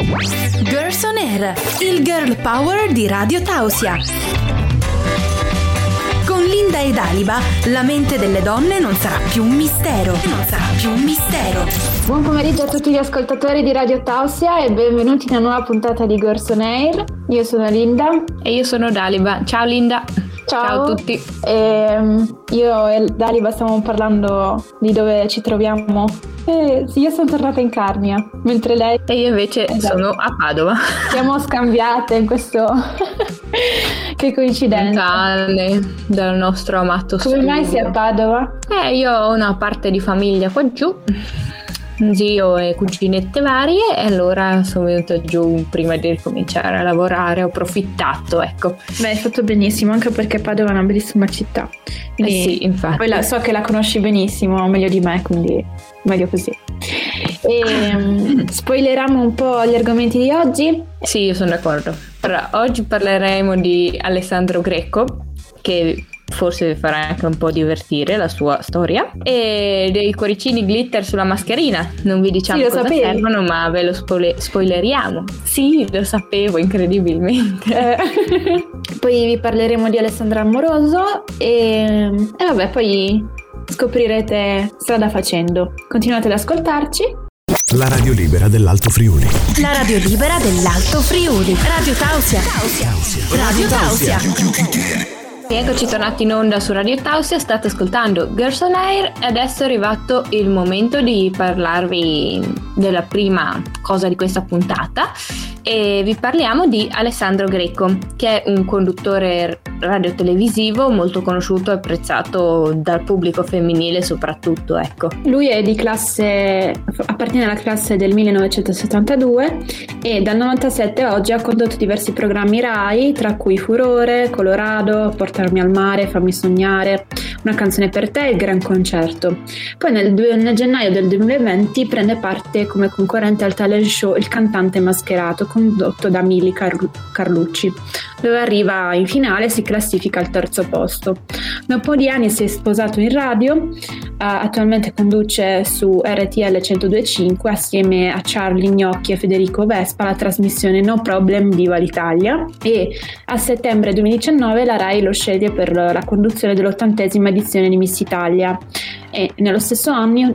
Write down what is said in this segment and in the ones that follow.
Girls on Air, il girl power di Radio Tausia. Con Linda ed Aliba, la mente delle donne non sarà più un mistero. Non sarà più un mistero. Buon pomeriggio a tutti gli ascoltatori di Radio Tausia e benvenuti in una nuova puntata di Girls on Air. Io sono Linda. E io sono Daliba. Ciao Linda. Ciao, Ciao a tutti. E, ehm, io e Daliba stiamo parlando di dove ci troviamo. E io sono tornata in Carnia, mentre lei... E io invece esatto. sono a Padova. Siamo scambiate in questo... che coincidenza. Lontane dal nostro amato Come mai sei a Padova? Eh, io ho una parte di famiglia qua giù zio e cuginette varie e allora sono venuta giù prima di ricominciare a lavorare, ho approfittato, ecco. Beh, hai fatto benissimo, anche perché Padova è una bellissima città. Quindi eh sì, infatti. Poi la, so che la conosci benissimo, meglio di me, quindi meglio così. E um, spoileriamo un po' gli argomenti di oggi? Sì, io sono d'accordo. Allora, oggi parleremo di Alessandro Greco, che forse vi farà anche un po' divertire la sua storia. E dei cuoricini glitter sulla mascherina. Non vi diciamo sì, cosa sapevi. servono, ma ve lo spoile- spoileriamo. Sì, lo sapevo incredibilmente. Eh. poi vi parleremo di Alessandra Amoroso e, e vabbè, poi scoprirete strada facendo. Continuate ad ascoltarci la radio libera dell'Alto Friuli. La radio libera dell'Alto Friuli. Radio Tausia. Radio Tausia. Eccoci tornati in onda su Radio Tausia, state ascoltando Girls on Air e adesso è arrivato il momento di parlarvi della prima cosa di questa puntata e vi parliamo di Alessandro Greco, che è un conduttore radiotelevisivo molto conosciuto e apprezzato dal pubblico femminile soprattutto, ecco. Lui è di classe appartiene alla classe del 1972 e dal 97 a oggi ha condotto diversi programmi RAI, tra cui Furore, Colorado, Portarmi al mare, Fammi sognare, Una canzone per te e il Gran concerto. Poi nel, nel gennaio del 2020 prende parte come concorrente al talent show Il cantante mascherato condotto da Mili Car- Carlucci, dove arriva in finale e si classifica al terzo posto. Da un po' di anni si è sposato in radio, uh, attualmente conduce su RTL 1025 assieme a Charlie Gnocchi e Federico Vespa la trasmissione No Problem Viva l'Italia e a settembre 2019 la RAI lo sceglie per la conduzione dell'ottantesima edizione di Miss Italia e nello stesso anno,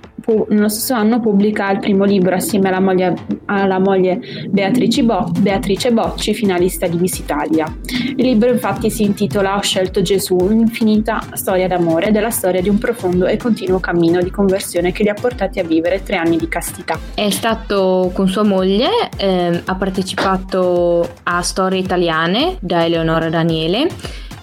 nello stesso anno pubblica il primo libro assieme alla moglie, alla moglie Beatrice, Bo, Beatrice Bocci, finalista di Miss Italia. Il libro infatti si intitola Ho scelto Gesù, un'infinita storia d'amore ed è la storia di un profondo e continuo cammino di conversione che li ha portati a vivere tre anni di castità. È stato con sua moglie, eh, ha partecipato a Storie Italiane da Eleonora Daniele,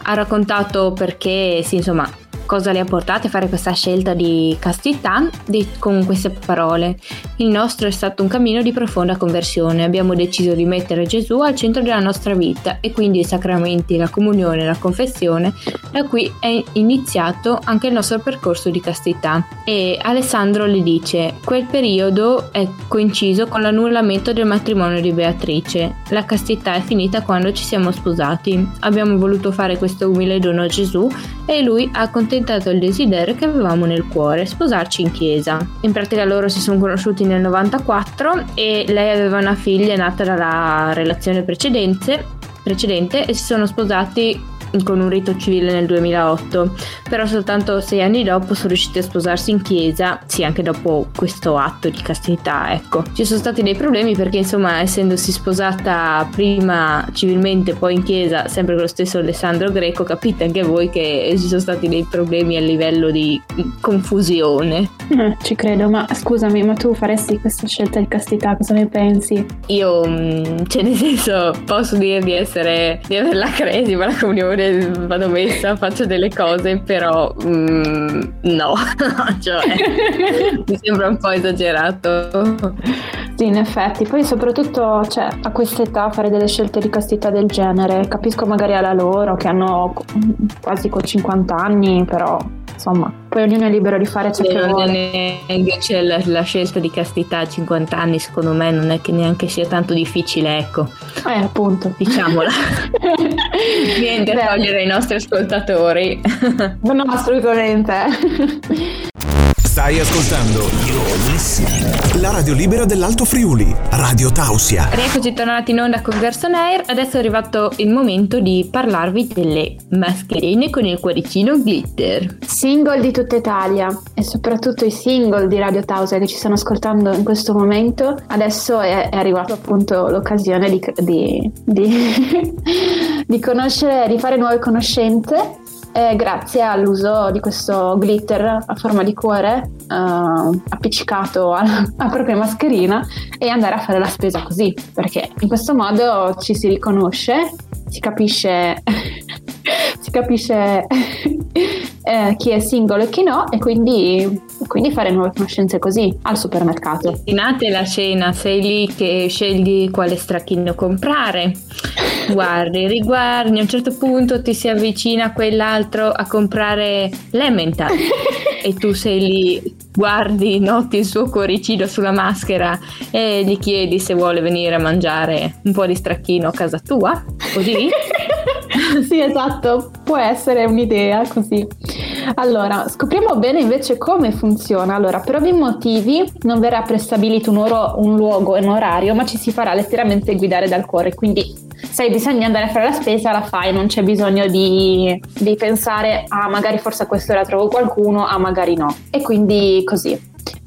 ha raccontato perché, sì, insomma, cosa le ha portate a fare questa scelta di castità con queste parole. Il nostro è stato un cammino di profonda conversione. Abbiamo deciso di mettere Gesù al centro della nostra vita e quindi i sacramenti, la comunione, la confessione. Da qui è iniziato anche il nostro percorso di castità. E Alessandro le dice: Quel periodo è coinciso con l'annullamento del matrimonio di Beatrice. La castità è finita quando ci siamo sposati. Abbiamo voluto fare questo umile dono a Gesù e lui ha contentato accontentato il desiderio che avevamo nel cuore, sposarci in chiesa. In pratica loro si sono conosciuti nel 94 e lei aveva una figlia nata dalla relazione precedente, precedente e si sono sposati con un rito civile nel 2008, però soltanto sei anni dopo sono riusciti a sposarsi in chiesa, sì anche dopo questo atto di castità, ecco. Ci sono stati dei problemi perché insomma essendosi sposata prima civilmente poi in chiesa, sempre con lo stesso Alessandro Greco, capite anche voi che ci sono stati dei problemi a livello di confusione. Eh, ci credo, ma scusami, ma tu faresti questa scelta di castità, cosa ne pensi? Io, mm, cioè nel senso, posso dire di essere, di averla cresima la comunione pure vado messa, faccio delle cose, però mm, no, cioè, mi sembra un po' esagerato. Sì, in effetti, poi soprattutto cioè, a questa età fare delle scelte di castità del genere, capisco magari alla loro che hanno quasi con 50 anni, però insomma, poi ognuno è libero di fare ciò che vuole. Invece la, la, scelta di castità a 50 anni, secondo me, non è che neanche sia tanto difficile, ecco. Eh, appunto. Diciamola. Niente a togliere ai nostri ascoltatori. no, assolutamente. Stai ascoltando la radio libera dell'Alto Friuli, Radio Tausia. Rieccoci tornati in onda con Gerson Air. Adesso è arrivato il momento di parlarvi delle mascherine con il cuoricino glitter. Single di tutta Italia e soprattutto i single di Radio Tausia che ci stanno ascoltando in questo momento. Adesso è, è arrivata appunto l'occasione di, di, di, di conoscere, di fare nuove conoscenze eh, grazie all'uso di questo glitter a forma di cuore eh, appiccicato alla, alla, propria mascherina e andare a fare la spesa così, perché in questo modo ci si riconosce, si capisce, si capisce eh, chi è singolo e chi no e quindi, quindi, fare nuove conoscenze così al supermercato. Destinate la cena, sei lì che scegli quale stracchino comprare, guardi, riguardi, a un certo punto ti si avvicina quell'altro a comprare l'emmental e tu sei lì, guardi, noti il suo cuoricino sulla maschera e gli chiedi se vuole venire a mangiare un po' di stracchino a casa tua, così? sì, esatto, può essere un'idea così. Allora, scopriamo bene invece come funziona. Allora, per ovvi motivi non verrà prestabilito un, oro, un luogo e un orario, ma ci si farà letteralmente guidare dal cuore. Quindi, se hai bisogno di andare a fare la spesa, la fai, non c'è bisogno di, di pensare, ah, magari forse a quest'ora trovo qualcuno, ah, magari no. E quindi così.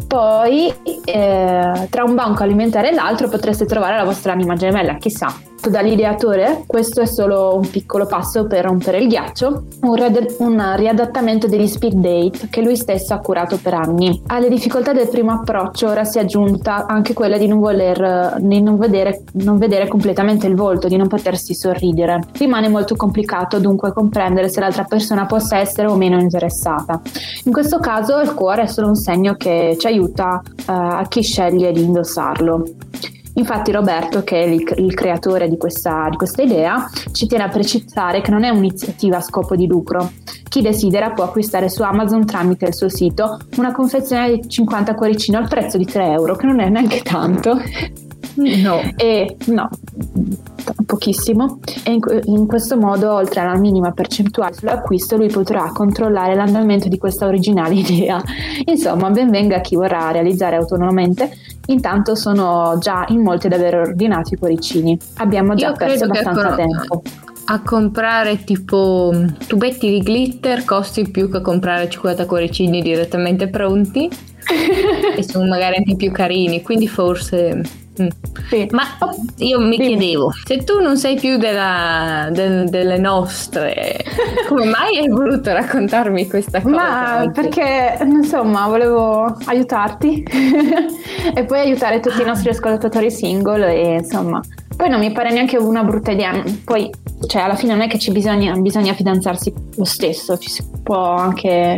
Poi, eh, tra un banco alimentare e l'altro, potreste trovare la vostra anima gemella, chissà dall'ideatore, questo è solo un piccolo passo per rompere il ghiaccio, un, riad- un, riadattamento degli speed date che lui stesso ha curato per anni. Alle difficoltà del primo approccio ora si è aggiunta anche quella di non voler, di non vedere, non vedere completamente il volto, di non potersi sorridere. Rimane molto complicato dunque comprendere se l'altra persona possa essere o meno interessata. In questo caso il cuore è solo un segno che ci aiuta uh, a chi sceglie di indossarlo. Infatti Roberto, che è il, il creatore di questa, di questa idea, ci tiene a precisare che non è un'iniziativa a scopo di lucro. Chi desidera può acquistare su Amazon tramite il suo sito una confezione di 50 cuoricini al prezzo di 3 euro, che non è neanche tanto. No. E no, pochissimo. E in, in, questo modo, oltre alla minima percentuale sull'acquisto, lui potrà controllare l'andamento di questa originale idea. Insomma, ben venga chi vorrà realizzare autonomamente. Intanto sono già in molti ad aver ordinato i cuoricini. Abbiamo già Io perso abbastanza tempo a comprare tipo tubetti di glitter costi più che comprare 50 cuoricini direttamente pronti e sono magari anche più carini quindi forse Mm. Sì. Ma io mi Dimmi. chiedevo, se tu non sei più della, del, delle nostre, come mai hai voluto raccontarmi questa cosa? Ma oggi? perché, insomma, volevo aiutarti e poi aiutare tutti i nostri ascoltatori single e insomma... Poi non mi pare neanche una brutta idea, poi cioè alla fine non è che ci bisogna, bisogna fidanzarsi lo stesso, ci si può anche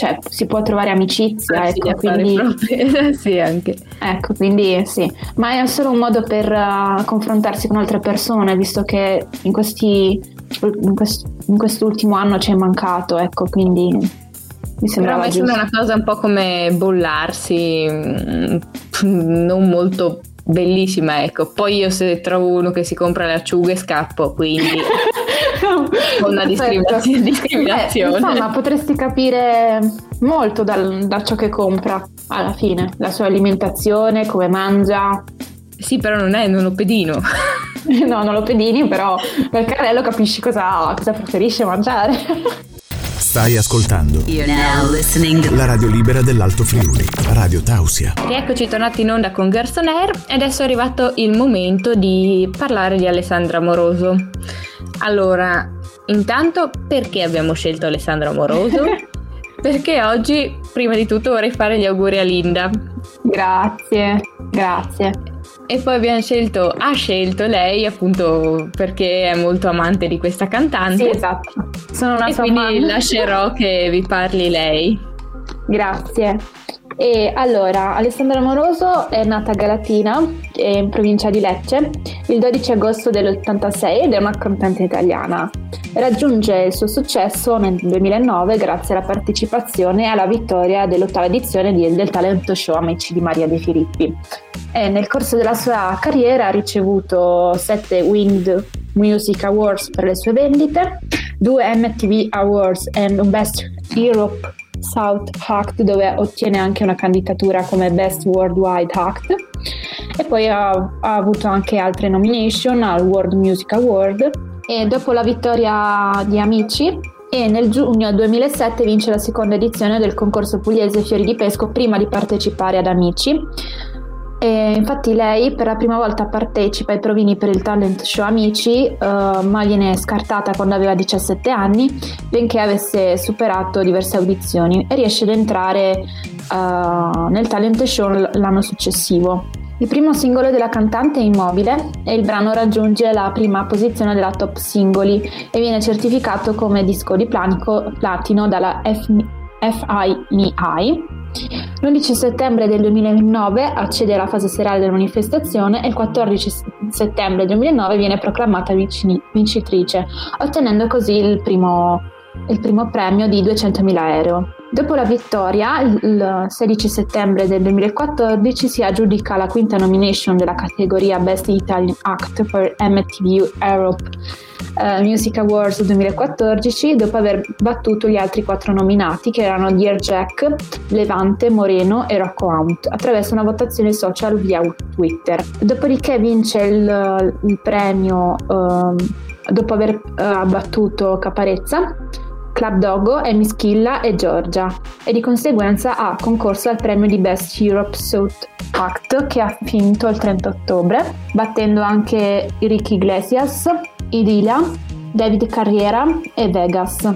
cioè si può trovare amicizia, ecco, quindi... sì, anche. Ecco, quindi sì, ma è solo un modo per uh, confrontarsi con altre persone, visto che in, questi, in, quest, in quest'ultimo anno ci è mancato, ecco, quindi mi sembra Però a me sembra una cosa un po' come bollarsi, mm, non molto bellissima, ecco. Poi io se trovo uno che si compra le acciughe scappo, quindi una discriminazione. discriminazione. Eh, insomma, potresti capire molto dal, da ciò che compra alla fine, la sua alimentazione, come mangia. Sì, però non è non lo pedino. no, non lo pedini, però per carrello capisci cosa, cosa preferisce mangiare. Stai ascoltando la radio libera dell'Alto Friuli, Radio Tausia. Rieccoci tornati in onda con Gerson Air e adesso è arrivato il momento di parlare di Alessandra Moroso. Allora, intanto perché abbiamo scelto Alessandra Moroso? perché oggi, prima di tutto, vorrei fare gli auguri a Linda. Grazie, grazie. E poi abbiamo scelto, ha scelto lei appunto perché è molto amante di questa cantante. Sì, esatto. Sono una e sua quindi mamma. lascerò che vi parli lei. Grazie. E allora, Alessandra Moroso è nata a Galatina, in provincia di Lecce, il 12 agosto dell'86 ed è una cantante italiana. Raggiunge il suo successo nel 2009 grazie alla partecipazione alla vittoria dell'ottava edizione del talento show Amici di Maria De Filippi. E nel corso della sua carriera ha ricevuto 7 Winged Music Awards per le sue vendite, 2 MTV Awards e un Best Europe South Act dove ottiene anche una candidatura come Best Worldwide Act e poi ha, ha avuto anche altre nomination al World Music Award e dopo la vittoria di Amici e nel giugno 2007 vince la seconda edizione del concorso pugliese Fiori di Pesco prima di partecipare ad Amici. E infatti lei per la prima volta partecipa ai provini per il talent show Amici, uh, ma viene scartata quando aveva 17 anni, benché avesse superato diverse audizioni e riesce ad entrare uh, nel talent show l'anno successivo. Il primo singolo della cantante è Immobile e il brano raggiunge la prima posizione della top singoli e viene certificato come disco di planico, platino dalla FIMI. L'11 settembre del 2009 accede alla fase serale della manifestazione e il 14 settembre del 2009 viene proclamata vincitrice, ottenendo così il primo, il primo premio di 200.000 euro. Dopo la vittoria, il 16 settembre del 2014 si aggiudica la quinta nomination della categoria Best Italian Act per MTV Europe uh, Music Awards 2014 dopo aver battuto gli altri quattro nominati che erano Dear Jack, Levante, Moreno e Rocco Hunt attraverso una votazione social via Twitter. Dopodiché vince il, il premio uh, dopo aver uh, battuto Caparezza Club Dogo, Amy Schilla e Georgia e di conseguenza ha concorso al premio di Best Europe South Act che ha finito il 30 ottobre, battendo anche Ricky Iglesias, Idilia, David Carriera e Vegas.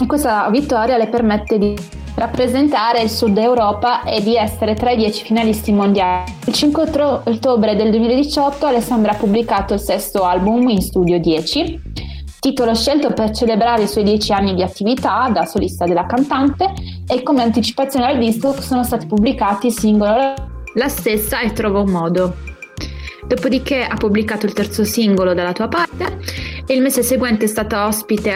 E questa vittoria le permette di rappresentare il sud Europa e di essere tra i dieci finalisti mondiali. Il 5 ottobre del 2018 Alessandra ha pubblicato il sesto album in studio 10 titolo scelto per celebrare i suoi dieci anni di attività da solista della cantante e come anticipazione al disco sono stati pubblicati singolo La stessa e Trovo un modo. Dopodiché ha pubblicato il terzo singolo dalla tua parte e il mese seguente è stata ospite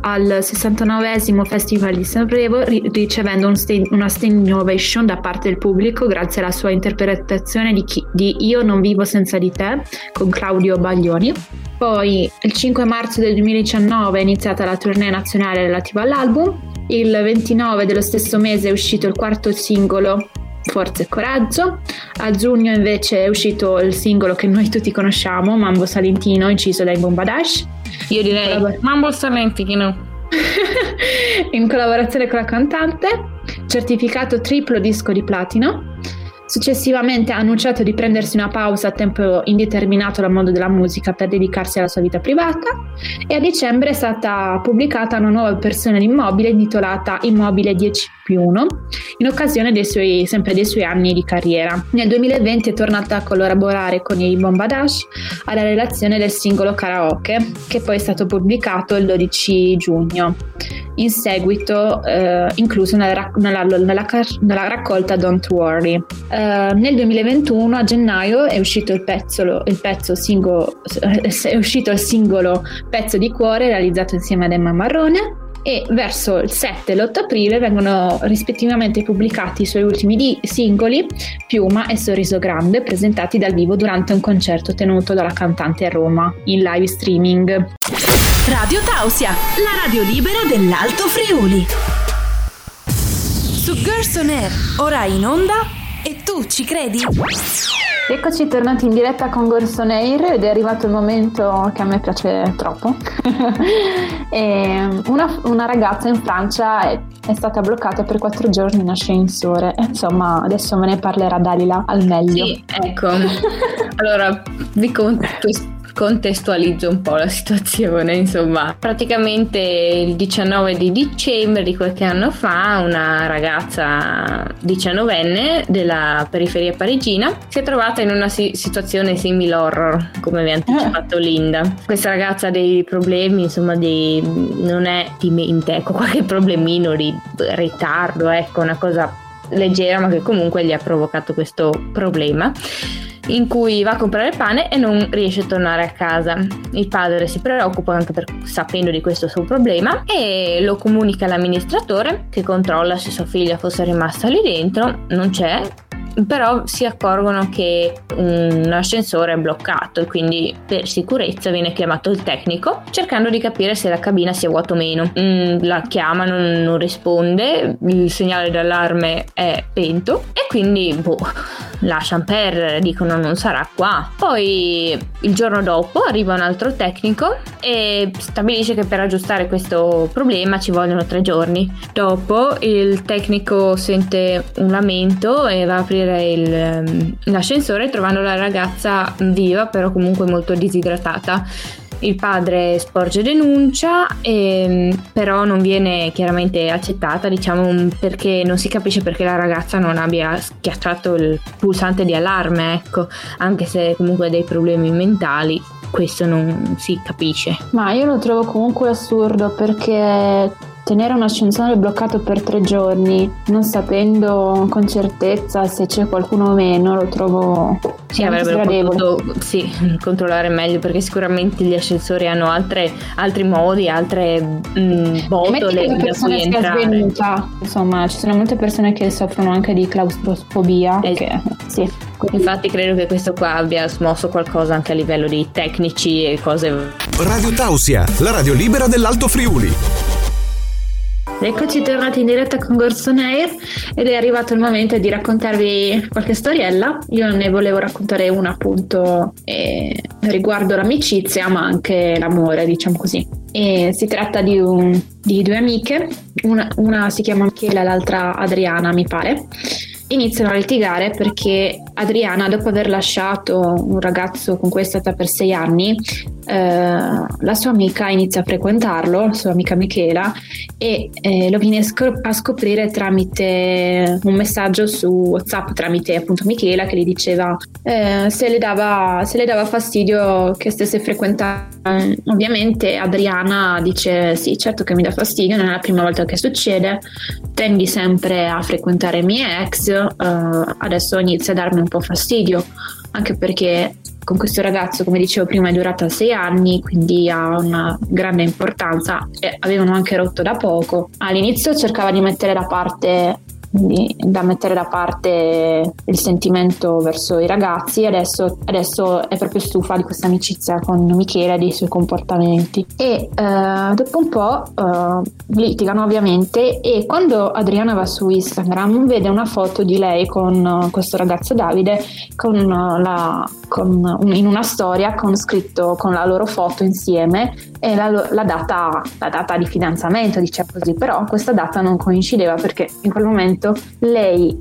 al 69 Festival di Sanremo ricevendo un stand, una standing ovation da parte del pubblico grazie alla sua interpretazione di, chi, di Io non vivo senza di te con Claudio Baglioni. Poi il 5 marzo del 2019 è iniziata la tournée nazionale relativa all'album. Il 29 dello stesso mese è uscito il quarto singolo Forza e Coraggio. A giugno invece è uscito il singolo che noi tutti conosciamo, Mambo Salentino, inciso dai Bombadash. Io direi Collabor- Mambo Salentino. in collaborazione con la cantante, certificato triplo disco di platino. Successivamente ha annunciato di prendersi una pausa a tempo indeterminato dal mondo della musica per dedicarsi alla sua vita privata e a dicembre è stata pubblicata una nuova versione di Immobile intitolata Immobile 10 più 1 in occasione dei suoi, sempre dei suoi anni di carriera. Nel 2020 è tornata a collaborare con i Bombadash alla relazione del singolo Karaoke che poi è stato pubblicato il 12 giugno in seguito eh, incluso nella, nella, nella, nella, raccolta Don't Worry. Eh, nel 2021 a gennaio è uscito il pezzo, il pezzo singolo, è uscito il singolo Pezzo di cuore realizzato insieme ad Emma Marrone e verso il 7 e l'8 aprile vengono rispettivamente pubblicati i suoi ultimi singoli Piuma e Sorriso Grande presentati dal vivo durante un concerto tenuto dalla cantante a Roma in live streaming. Radio Tausia, la radio libera dell'Alto Friuli. Su Gerson Air, ora in onda e tu ci credi? Eccoci tornati in diretta con Gorson Air ed è arrivato il momento che a me piace troppo. una, una, ragazza in Francia è, è, stata bloccata per quattro giorni in ascensore. Insomma, adesso me ne parlerà Dalila al meglio. Sì, ecco. allora, vi conto contestualizzo un po' la situazione, insomma, praticamente il 19 di dicembre di qualche anno fa una ragazza diciannovenne della periferia parigina si è trovata in una si- situazione simile horror, come vi ha anticipato. Linda. Questa ragazza ha dei problemi, insomma, dei, non è di mente, ecco, qualche problemino di ritardo, ecco, una cosa leggera ma che comunque gli ha provocato questo problema in cui va a comprare il pane e non riesce a tornare a casa. Il padre si preoccupa anche per, sapendo di questo suo problema e lo comunica all'amministratore che controlla se sua figlia fosse rimasta lì dentro, non c'è però si accorgono che un ascensore è bloccato e quindi per sicurezza viene chiamato il tecnico cercando di capire se la cabina sia vuota o meno. Mm, la chiamano, non risponde, il segnale d'allarme è spento e quindi boh, lasciano perdere, dicono non sarà qua. Poi il giorno dopo arriva un altro tecnico e stabilisce che per aggiustare questo problema ci vogliono tre giorni. Dopo il tecnico sente un lamento e va a aprire il, ehm, l'ascensore trovando la ragazza viva però comunque molto disidratata il padre sporge denuncia, e, però non viene chiaramente accettata, diciamo, perché non si capisce perché la ragazza non abbia schiacciato il pulsante di allarme, ecco, anche se comunque ha dei problemi mentali, questo non si capisce. Ma io lo trovo comunque assurdo perché Tenere un ascensore bloccato per tre giorni, non sapendo con certezza se c'è qualcuno o meno, lo trovo sì, avrebbero potuto sì, controllare meglio perché sicuramente gli ascensori hanno altre, altri modi, altre mh, mm, botole da cui entrare. Svenuta. Insomma, ci sono molte persone che soffrono anche di claustrofobia. Es- che, sì. Infatti credo che questo qua abbia smosso qualcosa anche a livello di tecnici e cose. Radio Tausia, la radio libera dell'Alto Friuli. Eccoci tornati in diretta con Gorson Air ed è arrivato il momento di raccontarvi qualche storiella. Io ne volevo raccontare una appunto eh, riguardo l'amicizia ma anche l'amore, diciamo così. E si tratta di, un, di due amiche, una, una si chiama Michela, l'altra Adriana mi pare iniziano a litigare perché Adriana, dopo aver lasciato un ragazzo con cui è stata per sei anni, eh, la sua amica inizia a frequentarlo, la sua amica Michela, e eh, lo viene a scoprire tramite un messaggio su WhatsApp, tramite appunto Michela che gli diceva eh, se, le dava, se, le dava, fastidio che stesse frequentando. Ovviamente Adriana dice sì, certo che mi dà fastidio, non è la prima volta che succede, tendi sempre a frequentare i miei ex, eh, adesso inizia a darmi un po' fastidio, anche perché con questo ragazzo, come dicevo prima, è durata sei anni, quindi ha una grande importanza e avevano anche rotto da poco. All'inizio cercava di mettere da parte quindi da mettere da parte il sentimento verso i ragazzi adesso, adesso è proprio stufa di questa amicizia con Michele e dei suoi comportamenti. E uh, dopo un po' uh, litigano ovviamente e quando Adriana va su Instagram vede una foto di lei con uh, questo ragazzo Davide con la, con, in una storia con scritto con la loro foto insieme e la, la, data, la data di fidanzamento diciamo così però questa data non coincideva perché in quel momento momento lei,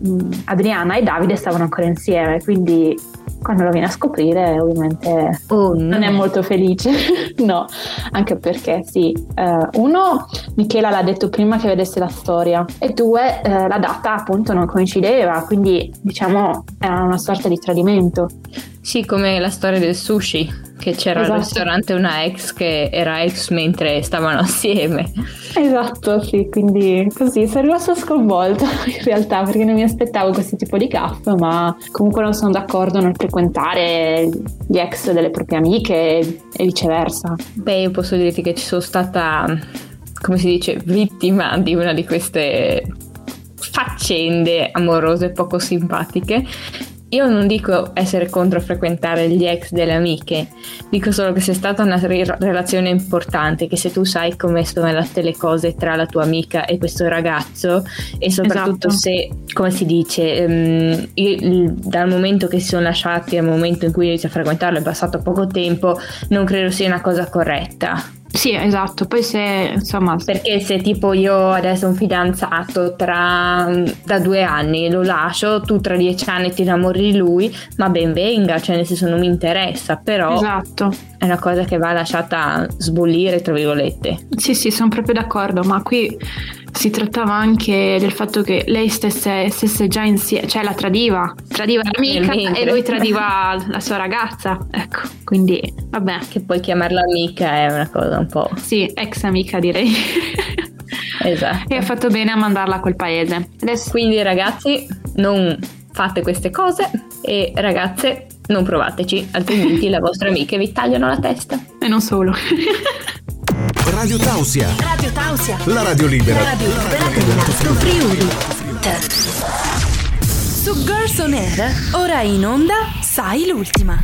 Adriana e Davide stavano ancora insieme, quindi quando lo viene a scoprire ovviamente oh, no. non è molto felice, no, anche perché sì, eh, uno Michela l'ha detto prima che vedesse la storia e due eh, la data appunto non coincideva, quindi diciamo era una sorta di tradimento. Sì, come la storia del sushi, che c'era esatto. al ristorante una ex che era ex mentre stavano assieme. Esatto, sì, quindi così sono rimasta sconvolta in realtà perché non mi aspettavo questo tipo di caff, ma comunque non sono d'accordo nel frequentare gli ex delle proprie amiche e viceversa. Beh, io posso dirti che ci sono stata, come si dice, vittima di una di queste faccende amorose poco simpatiche io non dico essere contro frequentare gli ex delle amiche, dico solo che se è stata una re- relazione importante, che se tu sai come sono andate le cose tra la tua amica e questo ragazzo e soprattutto esatto. se, come si dice, um, io, dal momento che si sono lasciati al momento in cui inizia a frequentarlo è passato poco tempo, non credo sia una cosa corretta. Sì, esatto, poi se insomma... Perché se tipo io adesso ho un fidanzato tra, da due anni lo lascio, tu tra dieci anni ti innamori di lui, ma ben venga, cioè nel senso non mi interessa, però... Esatto. È una cosa che va lasciata sbollire, tra virgolette. Sì, sì, sono proprio d'accordo, ma qui si trattava anche del fatto che lei stesse, stesse già insieme, cioè la tradiva, tradiva l'amica e lui tradiva la sua ragazza, ecco, quindi vabbè. Che poi chiamarla amica è una cosa un po'... Sì, ex amica direi. esatto. E ha fatto bene a mandarla a quel paese. Adesso... Quindi ragazzi, non fate queste cose e ragazze non provateci, altrimenti le vostre amiche vi tagliano la testa. E non solo. Radio Tausia. Radio Tausia. La radio libera. La radio libera dell'Alto Friuli. Su Girls on Air, ora in onda, sai l'ultima.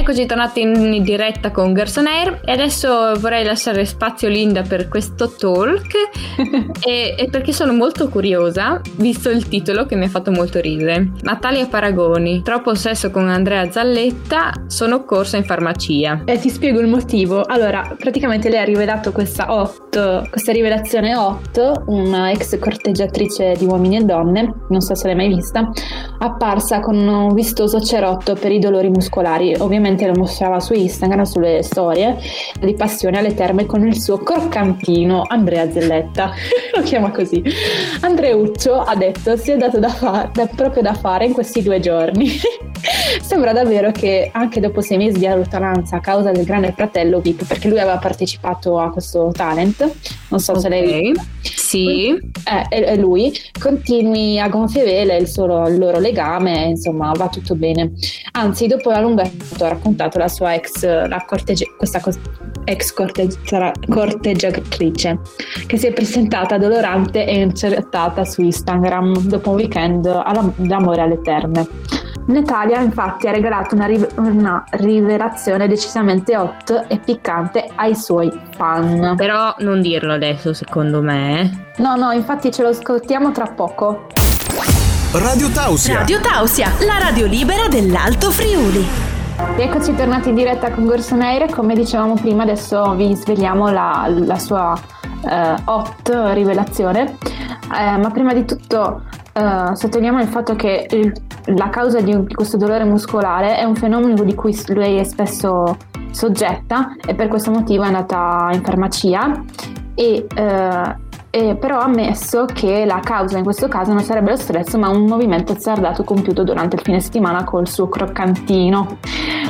Eccoci tornati in diretta con Gerson Air e adesso vorrei lasciare spazio Linda per questo talk e, e, perché sono molto curiosa, visto il titolo che mi ha fatto molto ridere. Natalia Paragoni, troppo sesso con Andrea Zalletta, sono corsa in farmacia. E ti spiego il motivo. Allora, praticamente lei ha rivelato questa 8, questa rivelazione 8, una ex corteggiatrice di uomini e donne, non so se l'hai mai vista, apparsa con un vistoso cerotto per i dolori muscolari. Ovviamente praticamente lo mostrava su Instagram, sulle storie di passione alle terme con il suo croccantino Andrea Zelletta, lo chiama così. Andreuccio ha detto si è dato da fa- da, proprio da fare in questi due giorni. Sembra davvero che anche dopo sei mesi di allontananza a causa del grande fratello VIP, perché lui aveva partecipato a questo talent, non so okay. se lei... Sì. Eh, e lui continui a gonfie vele il, solo, il loro legame, insomma va tutto bene. Anzi, dopo la lunga ha raccontato la sua ex, la cortegge, questa ex corteggiatrice, che si è presentata dolorante e incerettata su Instagram dopo un weekend d'amore alle terme. Natalia infatti ha regalato una, rive- una, rivelazione decisamente hot e piccante ai suoi fan. Però non dirlo adesso secondo me. Eh. No, no, infatti ce lo ascoltiamo tra poco. Radio Tausia. Radio Tausia, la radio libera dell'Alto Friuli. Eccoci tornati in diretta con Gorson Air, come dicevamo prima adesso vi svegliamo la, la sua uh, hot rivelazione, uh, ma prima di tutto uh, sottolineiamo il fatto che il, la causa di, questo dolore muscolare è un fenomeno di cui lei è spesso soggetta e per questo motivo è andata in farmacia e eh, però ha ammesso che la causa in questo caso non sarebbe lo stress ma un movimento azzardato compiuto durante il fine settimana col suo croccantino.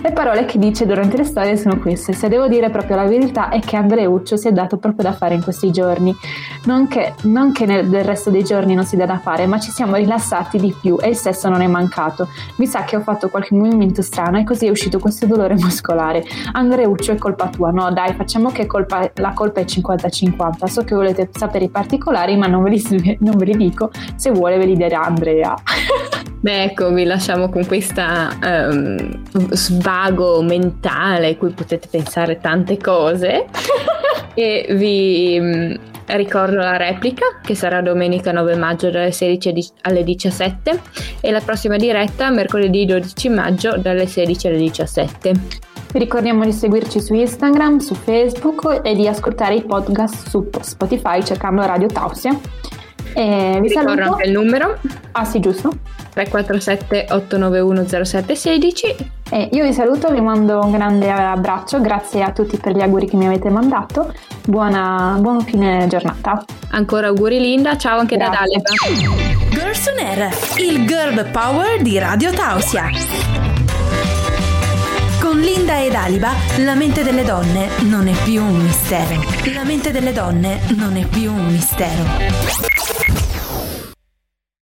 Le parole che dice durante le storie sono queste, se devo dire proprio la verità è che Andreuccio si è dato proprio da fare in questi giorni, non che, non che nel resto dei giorni non si dà da fare, ma ci siamo rilassati di più e il sesso non è mancato. Mi sa che ho fatto qualche movimento strano e così è uscito questo dolore muscolare. Andreuccio è colpa tua, no dai facciamo che colpa, la colpa è 50-50, so che volete sapere i particolari ma non ve li, non ve li dico, se vuole ve li dirà Andrea. Beh, ecco, vi lasciamo con questa um, svago mentale cui potete pensare tante cose e vi um, ricordo la replica che sarà domenica 9 maggio dalle 16 alle 17 e la prossima diretta mercoledì 12 maggio dalle 16 alle 17. Vi ricordiamo di seguirci su Instagram, su Facebook e di ascoltare i podcast su Spotify cercando Radio Tausia. E vi saluto. anche il numero. Ah sì, giusto. 347 891 0716 e io vi saluto, vi mando un grande abbraccio, grazie a tutti per gli auguri che mi avete mandato, buona, buon fine giornata. Ancora auguri Linda, ciao anche grazie. da Daleba. Girls on Air, il girl power di Radio Tausia. Con Linda ed Aliba, la mente delle donne non è più un mistero. La mente delle donne non è più un mistero.